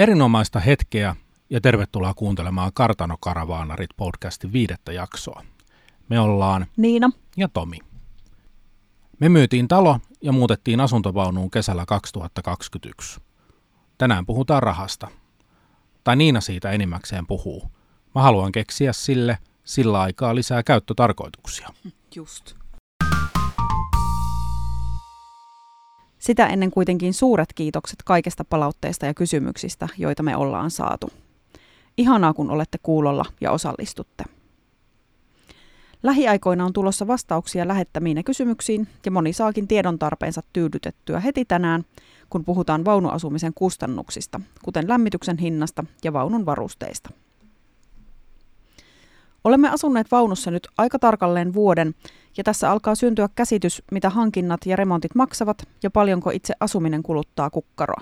Erinomaista hetkeä ja tervetuloa kuuntelemaan Kartanokaravaanarit podcastin viidettä jaksoa. Me ollaan Niina ja Tomi. Me myytiin talo ja muutettiin asuntovaunuun kesällä 2021. Tänään puhutaan rahasta. Tai Niina siitä enimmäkseen puhuu. Mä haluan keksiä sille sillä aikaa lisää käyttötarkoituksia. Just. Sitä ennen kuitenkin suuret kiitokset kaikesta palautteesta ja kysymyksistä, joita me ollaan saatu. Ihanaa, kun olette kuulolla ja osallistutte. Lähiaikoina on tulossa vastauksia lähettämiin kysymyksiin ja moni saakin tiedon tarpeensa tyydytettyä heti tänään, kun puhutaan vaunuasumisen kustannuksista, kuten lämmityksen hinnasta ja vaunun varusteista. Olemme asuneet vaunussa nyt aika tarkalleen vuoden ja tässä alkaa syntyä käsitys, mitä hankinnat ja remontit maksavat ja paljonko itse asuminen kuluttaa kukkaroa.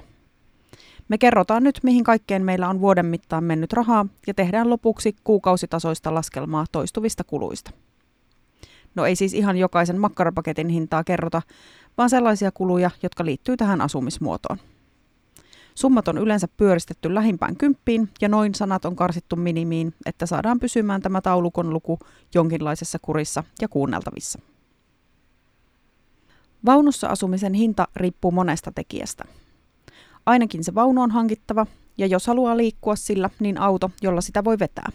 Me kerrotaan nyt, mihin kaikkeen meillä on vuoden mittaan mennyt rahaa ja tehdään lopuksi kuukausitasoista laskelmaa toistuvista kuluista. No ei siis ihan jokaisen makkarapaketin hintaa kerrota, vaan sellaisia kuluja, jotka liittyy tähän asumismuotoon. Summat on yleensä pyöristetty lähimpään kymppiin ja noin sanat on karsittu minimiin, että saadaan pysymään tämä taulukon luku jonkinlaisessa kurissa ja kuunneltavissa. Vaunussa asumisen hinta riippuu monesta tekijästä. Ainakin se vaunu on hankittava, ja jos haluaa liikkua sillä, niin auto, jolla sitä voi vetää.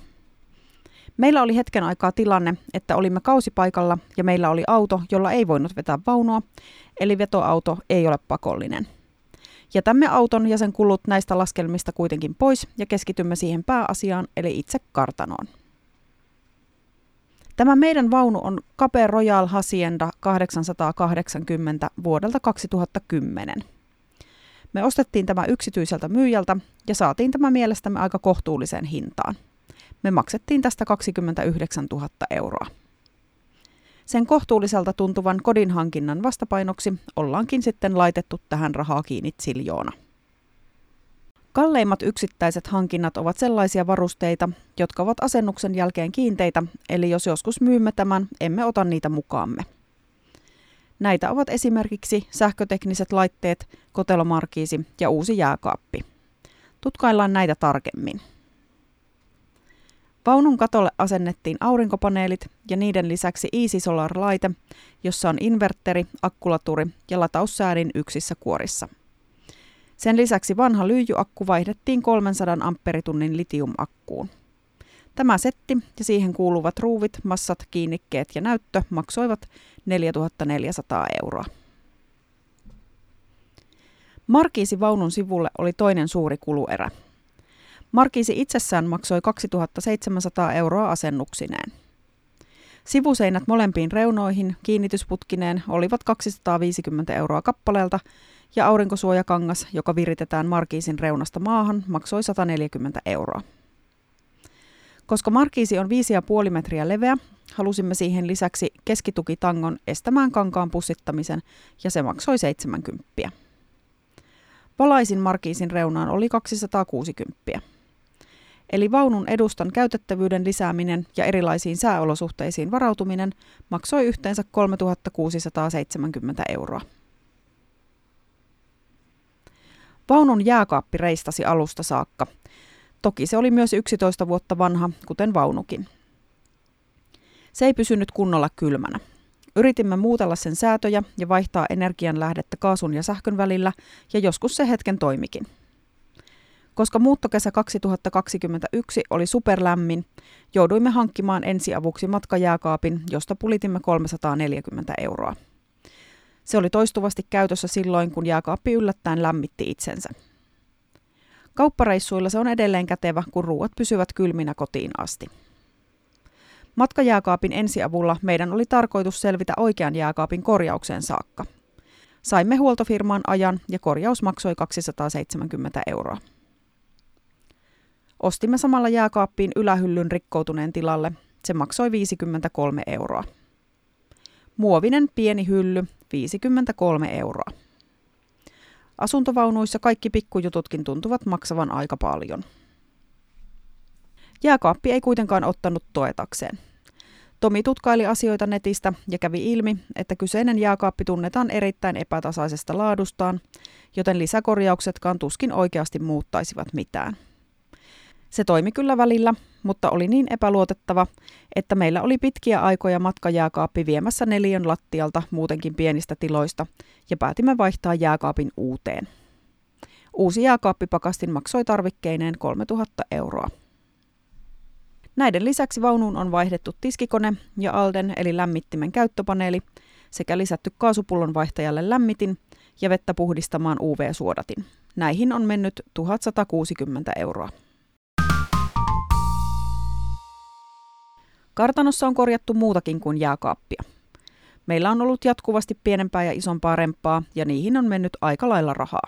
Meillä oli hetken aikaa tilanne, että olimme kausipaikalla ja meillä oli auto, jolla ei voinut vetää vaunua, eli vetoauto ei ole pakollinen – Jätämme auton ja sen kulut näistä laskelmista kuitenkin pois ja keskitymme siihen pääasiaan, eli itse kartanoon. Tämä meidän vaunu on Cape Royal Hacienda 880 vuodelta 2010. Me ostettiin tämä yksityiseltä myyjältä ja saatiin tämä mielestämme aika kohtuulliseen hintaan. Me maksettiin tästä 29 000 euroa. Sen kohtuulliselta tuntuvan kodin hankinnan vastapainoksi ollaankin sitten laitettu tähän rahaa kiinni siljoona. Kalleimmat yksittäiset hankinnat ovat sellaisia varusteita, jotka ovat asennuksen jälkeen kiinteitä, eli jos joskus myymme tämän, emme ota niitä mukaamme. Näitä ovat esimerkiksi sähkötekniset laitteet, kotelomarkiisi ja uusi jääkaappi. Tutkaillaan näitä tarkemmin. Vaunun katolle asennettiin aurinkopaneelit ja niiden lisäksi Easy Solar-laite, jossa on inverteri, akkulaturi ja lataussäädin yksissä kuorissa. Sen lisäksi vanha lyijyakku vaihdettiin 300 ampperitunnin litiumakkuun. Tämä setti ja siihen kuuluvat ruuvit, massat, kiinnikkeet ja näyttö maksoivat 4400 euroa. Markiisi vaunun sivulle oli toinen suuri kuluerä – Markiisi itsessään maksoi 2700 euroa asennuksineen. Sivuseinät molempiin reunoihin kiinnitysputkineen olivat 250 euroa kappaleelta ja aurinkosuojakangas, joka viritetään markiisin reunasta maahan, maksoi 140 euroa. Koska markiisi on 5,5 metriä leveä, halusimme siihen lisäksi keskitukitangon estämään kankaan pussittamisen ja se maksoi 70. Valaisin markiisin reunaan oli 260. Eli vaunun edustan käytettävyyden lisääminen ja erilaisiin sääolosuhteisiin varautuminen maksoi yhteensä 3670 euroa. Vaunun jääkaappi reistasi alusta saakka. Toki se oli myös 11 vuotta vanha, kuten vaunukin. Se ei pysynyt kunnolla kylmänä. Yritimme muutella sen säätöjä ja vaihtaa energianlähdettä kaasun ja sähkön välillä, ja joskus se hetken toimikin. Koska muuttokesä 2021 oli superlämmin, jouduimme hankkimaan ensiavuksi matkajääkaapin, josta pulitimme 340 euroa. Se oli toistuvasti käytössä silloin, kun jääkaappi yllättäen lämmitti itsensä. Kauppareissuilla se on edelleen kätevä, kun ruuat pysyvät kylminä kotiin asti. Matkajääkaapin ensiavulla meidän oli tarkoitus selvitä oikean jääkaapin korjaukseen saakka. Saimme huoltofirmaan ajan ja korjaus maksoi 270 euroa. Ostimme samalla jääkaappiin ylähyllyn rikkoutuneen tilalle. Se maksoi 53 euroa. Muovinen pieni hylly 53 euroa. Asuntovaunuissa kaikki pikkujututkin tuntuvat maksavan aika paljon. Jääkaappi ei kuitenkaan ottanut toetakseen. Tomi tutkaili asioita netistä ja kävi ilmi, että kyseinen jääkaappi tunnetaan erittäin epätasaisesta laadustaan, joten lisäkorjauksetkaan tuskin oikeasti muuttaisivat mitään. Se toimi kyllä välillä, mutta oli niin epäluotettava, että meillä oli pitkiä aikoja matkajääkaappi viemässä neliön lattialta muutenkin pienistä tiloista ja päätimme vaihtaa jääkaapin uuteen. Uusi jääkaappipakastin maksoi tarvikkeineen 3000 euroa. Näiden lisäksi vaunuun on vaihdettu tiskikone ja Alden eli lämmittimen käyttöpaneeli sekä lisätty kaasupullon vaihtajalle lämmitin ja vettä puhdistamaan UV-suodatin. Näihin on mennyt 1160 euroa. Kartanossa on korjattu muutakin kuin jääkaappia. Meillä on ollut jatkuvasti pienempää ja isompaa remppaa ja niihin on mennyt aika lailla rahaa.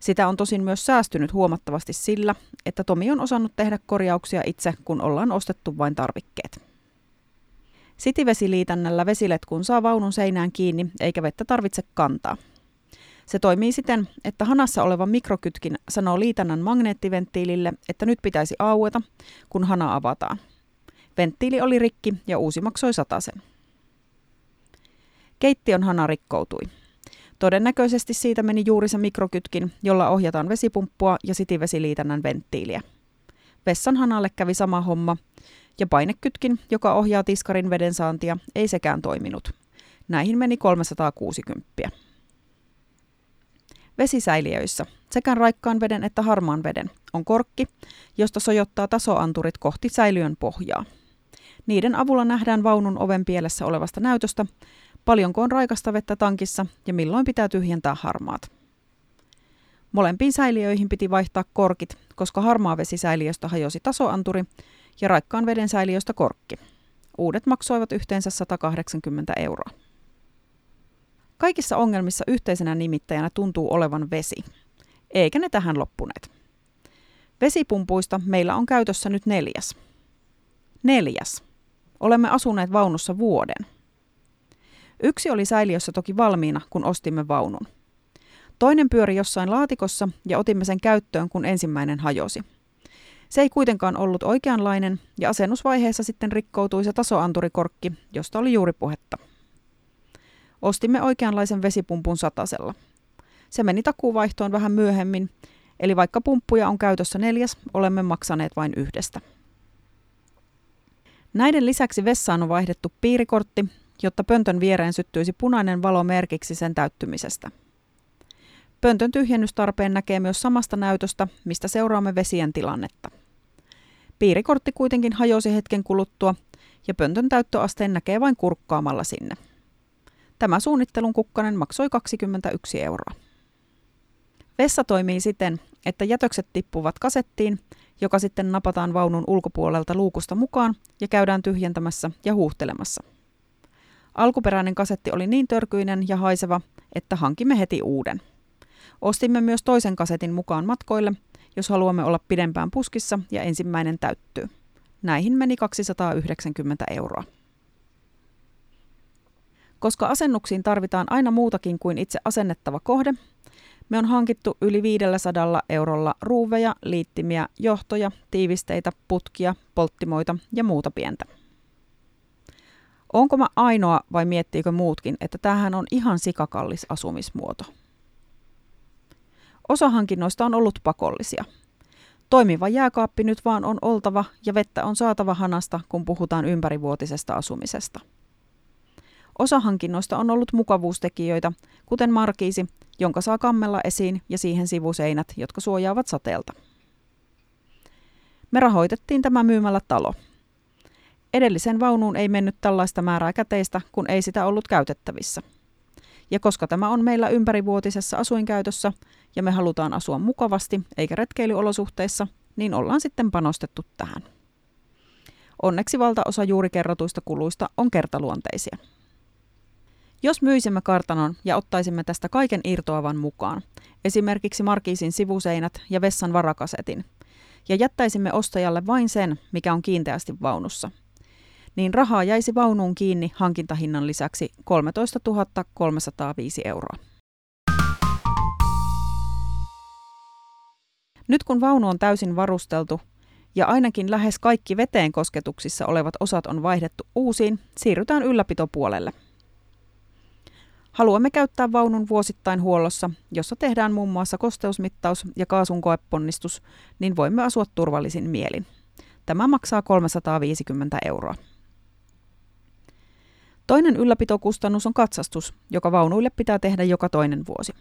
Sitä on tosin myös säästynyt huomattavasti sillä, että Tomi on osannut tehdä korjauksia itse, kun ollaan ostettu vain tarvikkeet. Sitivesiliitännällä vesiletkun saa vaunun seinään kiinni, eikä vettä tarvitse kantaa. Se toimii siten, että hanassa oleva mikrokytkin sanoo liitännän magneettiventtiilille, että nyt pitäisi aueta, kun hana avataan. Venttiili oli rikki ja uusi maksoi sen. Keittiön hana rikkoutui. Todennäköisesti siitä meni juuri se mikrokytkin, jolla ohjataan vesipumppua ja sitivesiliitännän venttiiliä. Vessan hanalle kävi sama homma, ja painekytkin, joka ohjaa tiskarin veden saantia, ei sekään toiminut. Näihin meni 360. Vesisäiliöissä, sekä raikkaan veden että harmaan veden, on korkki, josta sojottaa tasoanturit kohti säiliön pohjaa. Niiden avulla nähdään vaunun oven pielessä olevasta näytöstä, paljonko on raikasta vettä tankissa ja milloin pitää tyhjentää harmaat. Molempiin säiliöihin piti vaihtaa korkit, koska harmaa vesisäiliöstä hajosi tasoanturi ja raikkaan veden säiliöstä korkki. Uudet maksoivat yhteensä 180 euroa. Kaikissa ongelmissa yhteisenä nimittäjänä tuntuu olevan vesi. Eikä ne tähän loppuneet. Vesipumpuista meillä on käytössä nyt neljäs. Neljäs. Olemme asuneet vaunussa vuoden. Yksi oli säiliössä toki valmiina, kun ostimme vaunun. Toinen pyöri jossain laatikossa ja otimme sen käyttöön, kun ensimmäinen hajosi. Se ei kuitenkaan ollut oikeanlainen ja asennusvaiheessa sitten rikkoutui se tasoanturikorkki, josta oli juuri puhetta. Ostimme oikeanlaisen vesipumpun satasella. Se meni takuvaihtoon vähän myöhemmin, eli vaikka pumppuja on käytössä neljäs, olemme maksaneet vain yhdestä. Näiden lisäksi vessaan on vaihdettu piirikortti, jotta pöntön viereen syttyisi punainen valo merkiksi sen täyttymisestä. Pöntön tyhjennystarpeen näkee myös samasta näytöstä, mistä seuraamme vesien tilannetta. Piirikortti kuitenkin hajosi hetken kuluttua ja pöntön täyttöasteen näkee vain kurkkaamalla sinne. Tämä suunnittelun kukkanen maksoi 21 euroa. Vessa toimii siten, että jätökset tippuvat kasettiin, joka sitten napataan vaunun ulkopuolelta luukusta mukaan ja käydään tyhjentämässä ja huuhtelemassa. Alkuperäinen kasetti oli niin törkyinen ja haiseva, että hankimme heti uuden. Ostimme myös toisen kasetin mukaan matkoille, jos haluamme olla pidempään puskissa ja ensimmäinen täyttyy. Näihin meni 290 euroa. Koska asennuksiin tarvitaan aina muutakin kuin itse asennettava kohde, me on hankittu yli 500 eurolla ruuveja, liittimiä, johtoja, tiivisteitä, putkia, polttimoita ja muuta pientä. Onko mä ainoa vai miettiikö muutkin, että tämähän on ihan sikakallis asumismuoto? Osa hankinnoista on ollut pakollisia. Toimiva jääkaappi nyt vaan on oltava ja vettä on saatava hanasta, kun puhutaan ympärivuotisesta asumisesta. Osa hankinnoista on ollut mukavuustekijöitä, kuten markiisi, jonka saa kammella esiin ja siihen sivuseinät, jotka suojaavat sateelta. Me rahoitettiin tämä myymällä talo. Edellisen vaunuun ei mennyt tällaista määrää käteistä, kun ei sitä ollut käytettävissä. Ja koska tämä on meillä ympärivuotisessa asuinkäytössä ja me halutaan asua mukavasti eikä retkeilyolosuhteissa, niin ollaan sitten panostettu tähän. Onneksi valtaosa juuri kerrotuista kuluista on kertaluonteisia. Jos myisimme kartanon ja ottaisimme tästä kaiken irtoavan mukaan, esimerkiksi markiisin sivuseinät ja vessan varakasetin, ja jättäisimme ostajalle vain sen, mikä on kiinteästi vaunussa, niin rahaa jäisi vaunuun kiinni hankintahinnan lisäksi 13 305 euroa. Nyt kun vaunu on täysin varusteltu ja ainakin lähes kaikki veteen kosketuksissa olevat osat on vaihdettu uusiin, siirrytään ylläpitopuolelle. Haluamme käyttää vaunun vuosittain huollossa, jossa tehdään muun muassa kosteusmittaus ja kaasun koeponnistus, niin voimme asua turvallisin mielin. Tämä maksaa 350 euroa. Toinen ylläpitokustannus on katsastus, joka vaunuille pitää tehdä joka toinen vuosi.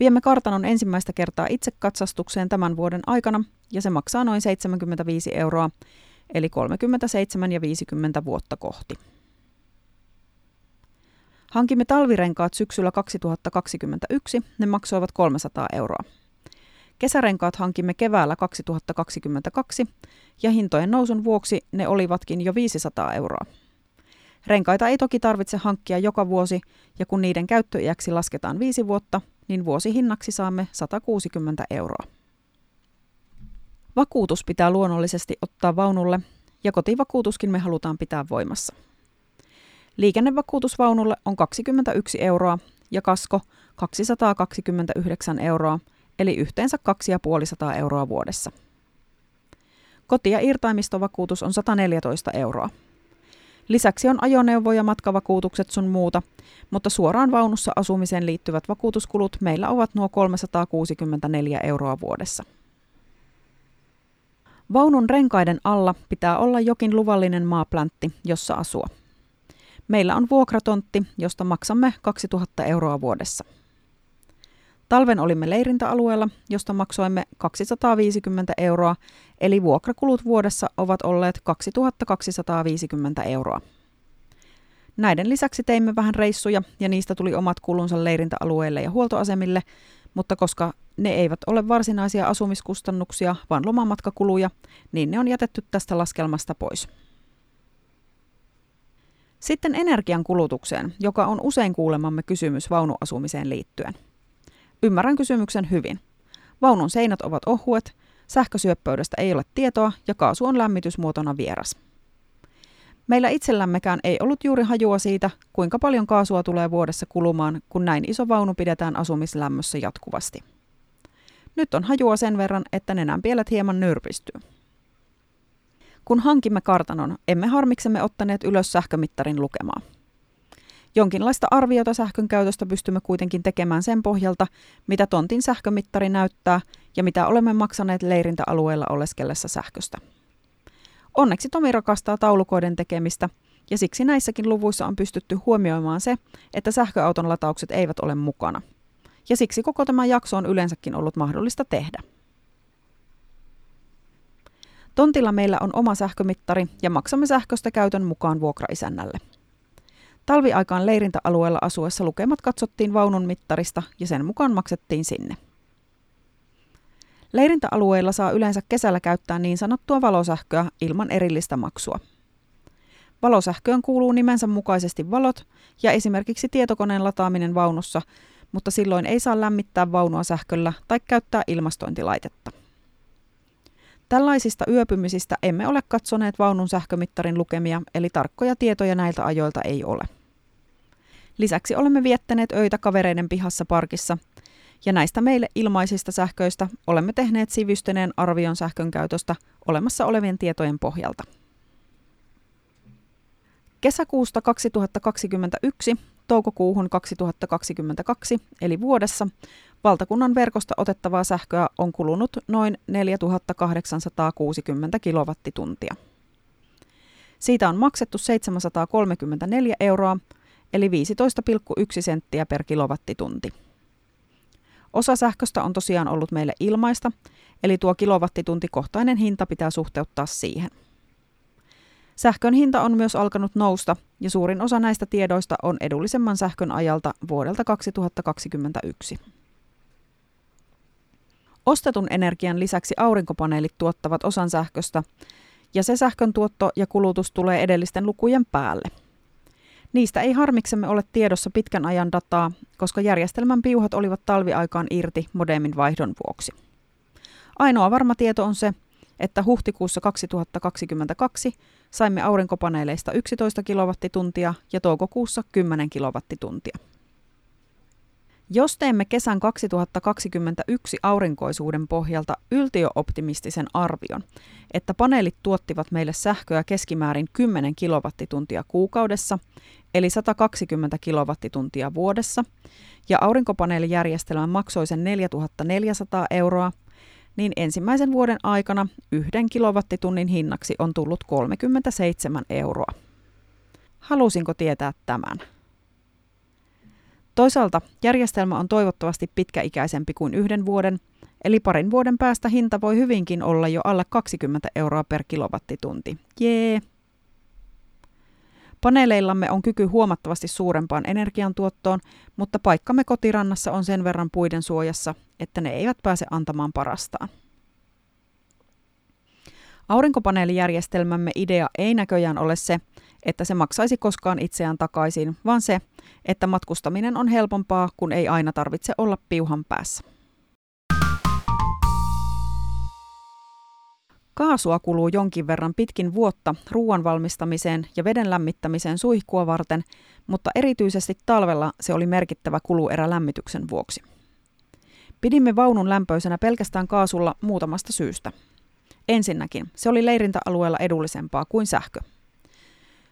Viemme kartanon ensimmäistä kertaa itse katsastukseen tämän vuoden aikana ja se maksaa noin 75 euroa, eli 37 ja 50 vuotta kohti. Hankimme talvirenkaat syksyllä 2021, ne maksoivat 300 euroa. Kesärenkaat hankimme keväällä 2022 ja hintojen nousun vuoksi ne olivatkin jo 500 euroa. Renkaita ei toki tarvitse hankkia joka vuosi ja kun niiden käyttöiäksi lasketaan viisi vuotta, niin vuosihinnaksi saamme 160 euroa. Vakuutus pitää luonnollisesti ottaa vaunulle ja kotivakuutuskin me halutaan pitää voimassa. Liikennevakuutusvaunulle on 21 euroa ja kasko 229 euroa, eli yhteensä 250 euroa vuodessa. Koti- ja irtaimistovakuutus on 114 euroa. Lisäksi on ajoneuvo- ja matkavakuutukset sun muuta, mutta suoraan vaunussa asumiseen liittyvät vakuutuskulut meillä ovat nuo 364 euroa vuodessa. Vaunun renkaiden alla pitää olla jokin luvallinen maapläntti, jossa asua. Meillä on vuokratontti, josta maksamme 2000 euroa vuodessa. Talven olimme leirintäalueella, josta maksoimme 250 euroa, eli vuokrakulut vuodessa ovat olleet 2250 euroa. Näiden lisäksi teimme vähän reissuja ja niistä tuli omat kulunsa leirintäalueille ja huoltoasemille, mutta koska ne eivät ole varsinaisia asumiskustannuksia, vaan lomamatkakuluja, niin ne on jätetty tästä laskelmasta pois. Sitten energian kulutukseen, joka on usein kuulemamme kysymys vaunuasumiseen liittyen. Ymmärrän kysymyksen hyvin. Vaunun seinät ovat ohuet, sähkösyöppöydestä ei ole tietoa ja kaasu on lämmitysmuotona vieras. Meillä itsellämmekään ei ollut juuri hajua siitä, kuinka paljon kaasua tulee vuodessa kulumaan, kun näin iso vaunu pidetään asumislämmössä jatkuvasti. Nyt on hajua sen verran, että nenänpielet hieman nyrpistyy. Kun hankimme kartanon, emme harmiksemme ottaneet ylös sähkömittarin lukemaa. Jonkinlaista arviota sähkön käytöstä pystymme kuitenkin tekemään sen pohjalta, mitä tontin sähkömittari näyttää ja mitä olemme maksaneet leirintäalueella oleskellessa sähköstä. Onneksi Tomi rakastaa taulukoiden tekemistä, ja siksi näissäkin luvuissa on pystytty huomioimaan se, että sähköauton lataukset eivät ole mukana. Ja siksi koko tämä jakso on yleensäkin ollut mahdollista tehdä. Tontilla meillä on oma sähkömittari ja maksamme sähköstä käytön mukaan vuokraisännälle. Talviaikaan leirintäalueella asuessa lukemat katsottiin vaunun mittarista ja sen mukaan maksettiin sinne. Leirintäalueilla saa yleensä kesällä käyttää niin sanottua valosähköä ilman erillistä maksua. Valosähköön kuuluu nimensä mukaisesti valot ja esimerkiksi tietokoneen lataaminen vaunussa, mutta silloin ei saa lämmittää vaunua sähköllä tai käyttää ilmastointilaitetta. Tällaisista yöpymisistä emme ole katsoneet vaunun sähkömittarin lukemia, eli tarkkoja tietoja näiltä ajoilta ei ole. Lisäksi olemme viettäneet öitä kavereiden pihassa parkissa, ja näistä meille ilmaisista sähköistä olemme tehneet sivystyneen arvion sähkön käytöstä olemassa olevien tietojen pohjalta. Kesäkuusta 2021 toukokuuhun 2022, eli vuodessa, valtakunnan verkosta otettavaa sähköä on kulunut noin 4860 kilowattituntia. Siitä on maksettu 734 euroa, eli 15,1 senttiä per kilowattitunti. Osa sähköstä on tosiaan ollut meille ilmaista, eli tuo kilowattituntikohtainen hinta pitää suhteuttaa siihen. Sähkön hinta on myös alkanut nousta, ja suurin osa näistä tiedoista on edullisemman sähkön ajalta vuodelta 2021. Ostetun energian lisäksi aurinkopaneelit tuottavat osan sähköstä, ja se sähkön tuotto ja kulutus tulee edellisten lukujen päälle – Niistä ei harmiksemme ole tiedossa pitkän ajan dataa, koska järjestelmän piuhat olivat talviaikaan irti modemin vaihdon vuoksi. Ainoa varma tieto on se, että huhtikuussa 2022 saimme aurinkopaneeleista 11 kilowattituntia ja toukokuussa 10 kilowattituntia. Jos teemme kesän 2021 aurinkoisuuden pohjalta yltiöoptimistisen arvion, että paneelit tuottivat meille sähköä keskimäärin 10 kilowattituntia kuukaudessa, eli 120 kilowattituntia vuodessa, ja aurinkopaneelijärjestelmä maksoi sen 4400 euroa, niin ensimmäisen vuoden aikana yhden kilowattitunnin hinnaksi on tullut 37 euroa. Halusinko tietää tämän? Toisaalta järjestelmä on toivottavasti pitkäikäisempi kuin yhden vuoden, eli parin vuoden päästä hinta voi hyvinkin olla jo alle 20 euroa per kilowattitunti. Jee! Paneeleillamme on kyky huomattavasti suurempaan energiantuottoon, mutta paikkamme kotirannassa on sen verran puiden suojassa, että ne eivät pääse antamaan parastaan. Aurinkopaneelijärjestelmämme idea ei näköjään ole se, että se maksaisi koskaan itseään takaisin, vaan se, että matkustaminen on helpompaa, kun ei aina tarvitse olla piuhan päässä. Kaasua kuluu jonkin verran pitkin vuotta ruoan valmistamiseen ja veden lämmittämiseen suihkua varten, mutta erityisesti talvella se oli merkittävä kuluerä lämmityksen vuoksi. Pidimme vaunun lämpöisenä pelkästään kaasulla muutamasta syystä. Ensinnäkin, se oli leirintäalueella edullisempaa kuin sähkö.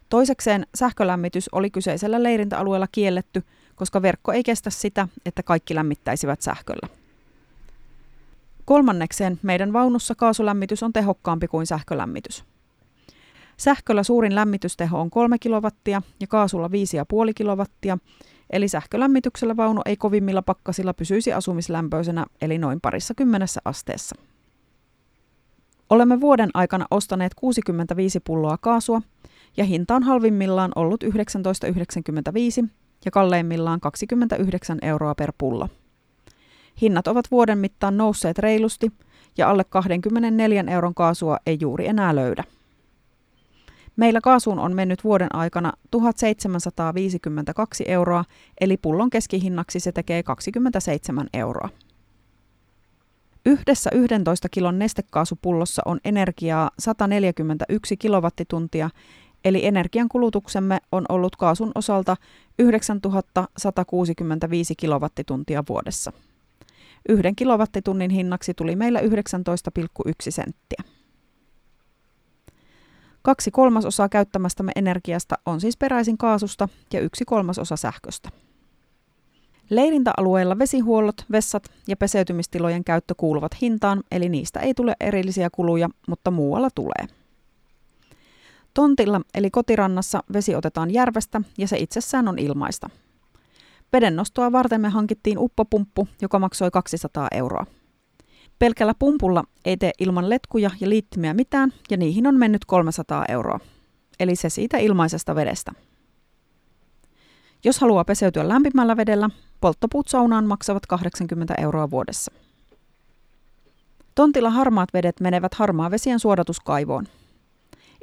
Toisekseen sähkölämmitys oli kyseisellä leirintäalueella kielletty, koska verkko ei kestä sitä, että kaikki lämmittäisivät sähköllä. Kolmannekseen meidän vaunussa kaasulämmitys on tehokkaampi kuin sähkölämmitys. Sähköllä suurin lämmitysteho on 3 kilowattia ja kaasulla 5,5 kilowattia, eli sähkölämmityksellä vaunu ei kovimmilla pakkasilla pysyisi asumislämpöisenä, eli noin parissa kymmenessä asteessa. Olemme vuoden aikana ostaneet 65 pulloa kaasua ja hinta on halvimmillaan ollut 19,95 ja kalleimmillaan 29 euroa per pullo. Hinnat ovat vuoden mittaan nousseet reilusti ja alle 24 euron kaasua ei juuri enää löydä. Meillä kaasuun on mennyt vuoden aikana 1752 euroa, eli pullon keskihinnaksi se tekee 27 euroa. Yhdessä 11 kilon nestekaasupullossa on energiaa 141 kilowattituntia, eli energiankulutuksemme on ollut kaasun osalta 9165 kilowattituntia vuodessa. Yhden kilowattitunnin hinnaksi tuli meillä 19,1 senttiä. Kaksi kolmasosaa käyttämästämme energiasta on siis peräisin kaasusta ja yksi kolmasosa sähköstä. Leirintäalueilla vesihuollot, vessat ja peseytymistilojen käyttö kuuluvat hintaan, eli niistä ei tule erillisiä kuluja, mutta muualla tulee. Tontilla eli kotirannassa vesi otetaan järvestä ja se itsessään on ilmaista. Vedennostoa varten me hankittiin uppopumppu, joka maksoi 200 euroa. Pelkällä pumpulla ei tee ilman letkuja ja liittymiä mitään, ja niihin on mennyt 300 euroa. Eli se siitä ilmaisesta vedestä. Jos haluaa peseytyä lämpimällä vedellä, polttopuut saunaan maksavat 80 euroa vuodessa. Tontilla harmaat vedet menevät harmaa vesien suodatuskaivoon.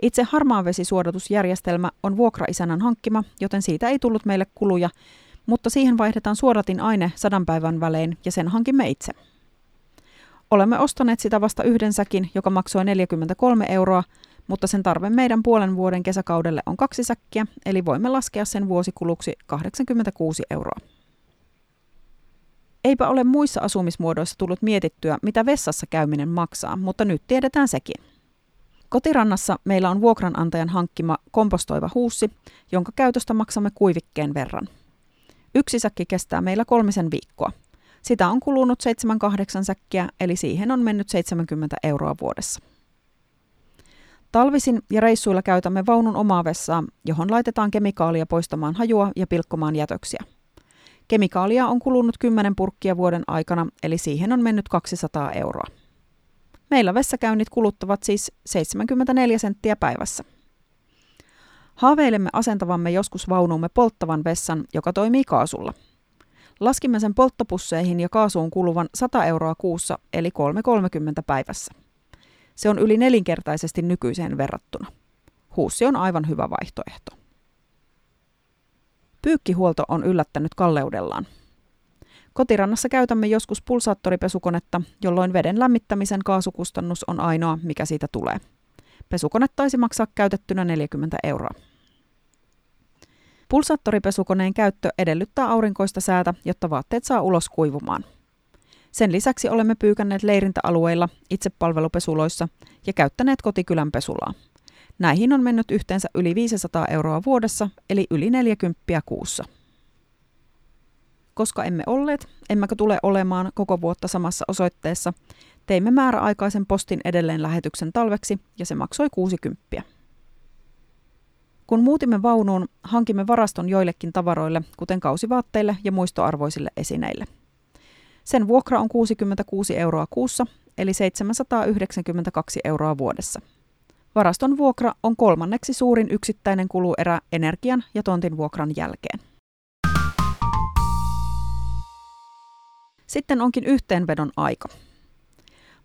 Itse harmaavesisuodatusjärjestelmä on vuokraisänän hankkima, joten siitä ei tullut meille kuluja, mutta siihen vaihdetaan suodatin aine sadan päivän välein ja sen hankimme itse. Olemme ostaneet sitä vasta yhden säkin, joka maksoi 43 euroa, mutta sen tarve meidän puolen vuoden kesäkaudelle on kaksi säkkiä, eli voimme laskea sen vuosikuluksi 86 euroa. Eipä ole muissa asumismuodoissa tullut mietittyä, mitä vessassa käyminen maksaa, mutta nyt tiedetään sekin. Kotirannassa meillä on vuokranantajan hankkima kompostoiva huussi, jonka käytöstä maksamme kuivikkeen verran. Yksi säkki kestää meillä kolmisen viikkoa. Sitä on kulunut 7-8 säkkiä, eli siihen on mennyt 70 euroa vuodessa. Talvisin ja reissuilla käytämme vaunun omaa vessaa, johon laitetaan kemikaalia poistamaan hajua ja pilkkomaan jätöksiä. Kemikaalia on kulunut 10 purkkia vuoden aikana, eli siihen on mennyt 200 euroa. Meillä vessakäynnit kuluttavat siis 74 senttiä päivässä. Haaveilemme asentavamme joskus vaunuumme polttavan vessan, joka toimii kaasulla. Laskimme sen polttopusseihin ja kaasuun kuluvan 100 euroa kuussa, eli 3,30 päivässä. Se on yli nelinkertaisesti nykyiseen verrattuna. Huussi on aivan hyvä vaihtoehto. Pyykkihuolto on yllättänyt kalleudellaan. Kotirannassa käytämme joskus pulsaattoripesukonetta, jolloin veden lämmittämisen kaasukustannus on ainoa, mikä siitä tulee. Pesukone taisi maksaa käytettynä 40 euroa. Pulsaattoripesukoneen käyttö edellyttää aurinkoista säätä, jotta vaatteet saa ulos kuivumaan. Sen lisäksi olemme pyykänneet leirintäalueilla, itsepalvelupesuloissa ja käyttäneet kotikylän pesulaa. Näihin on mennyt yhteensä yli 500 euroa vuodessa, eli yli 40 kuussa. Koska emme olleet, emmekä tule olemaan koko vuotta samassa osoitteessa, teimme määräaikaisen postin edelleen lähetyksen talveksi ja se maksoi 60. Kun muutimme vaunuun, hankimme varaston joillekin tavaroille, kuten kausivaatteille ja muistoarvoisille esineille. Sen vuokra on 66 euroa kuussa, eli 792 euroa vuodessa. Varaston vuokra on kolmanneksi suurin yksittäinen kuluerä energian ja tontin vuokran jälkeen. Sitten onkin yhteenvedon aika.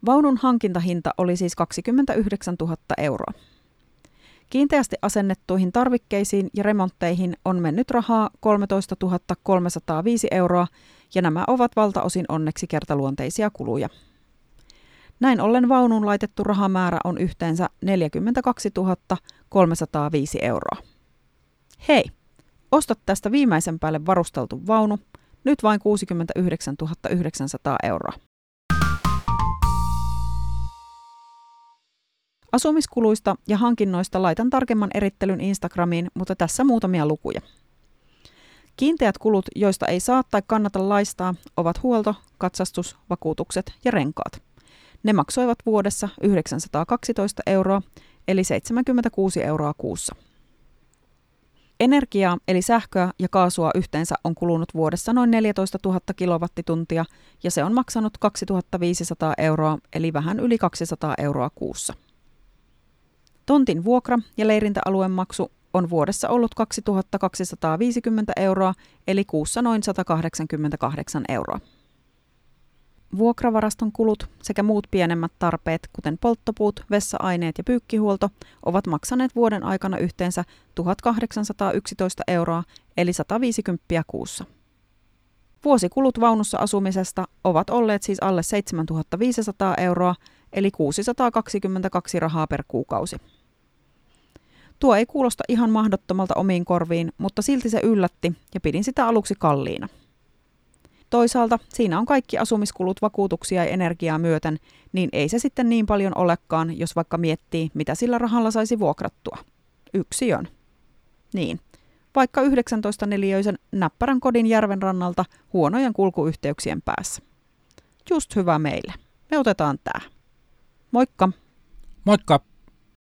Vaunun hankintahinta oli siis 29 000 euroa. Kiinteästi asennettuihin tarvikkeisiin ja remontteihin on mennyt rahaa 13 305 euroa, ja nämä ovat valtaosin onneksi kertaluonteisia kuluja. Näin ollen vaunuun laitettu rahamäärä on yhteensä 42 305 euroa. Hei, ostat tästä viimeisen päälle varusteltu vaunu, nyt vain 69 900 euroa. Asumiskuluista ja hankinnoista laitan tarkemman erittelyn Instagramiin, mutta tässä muutamia lukuja. Kiinteät kulut, joista ei saa tai kannata laistaa, ovat huolto, katsastus, vakuutukset ja renkaat. Ne maksoivat vuodessa 912 euroa, eli 76 euroa kuussa. Energiaa eli sähköä ja kaasua yhteensä on kulunut vuodessa noin 14 000 kilowattituntia ja se on maksanut 2500 euroa eli vähän yli 200 euroa kuussa. Tontin vuokra ja leirintäalueen maksu on vuodessa ollut 2250 euroa eli kuussa noin 188 euroa. Vuokravaraston kulut sekä muut pienemmät tarpeet, kuten polttopuut, vessa-aineet ja pyykkihuolto, ovat maksaneet vuoden aikana yhteensä 1811 euroa eli 150 kuussa. Vuosikulut vaunussa asumisesta ovat olleet siis alle 7500 euroa eli 622 rahaa per kuukausi. Tuo ei kuulosta ihan mahdottomalta omiin korviin, mutta silti se yllätti ja pidin sitä aluksi kalliina. Toisaalta siinä on kaikki asumiskulut vakuutuksia ja energiaa myöten, niin ei se sitten niin paljon olekaan, jos vaikka miettii, mitä sillä rahalla saisi vuokrattua. Yksi on. Niin, vaikka 19 neliöisen näppärän kodin järven rannalta huonojen kulkuyhteyksien päässä. Just hyvä meille. Me otetaan tää. Moikka! Moikka!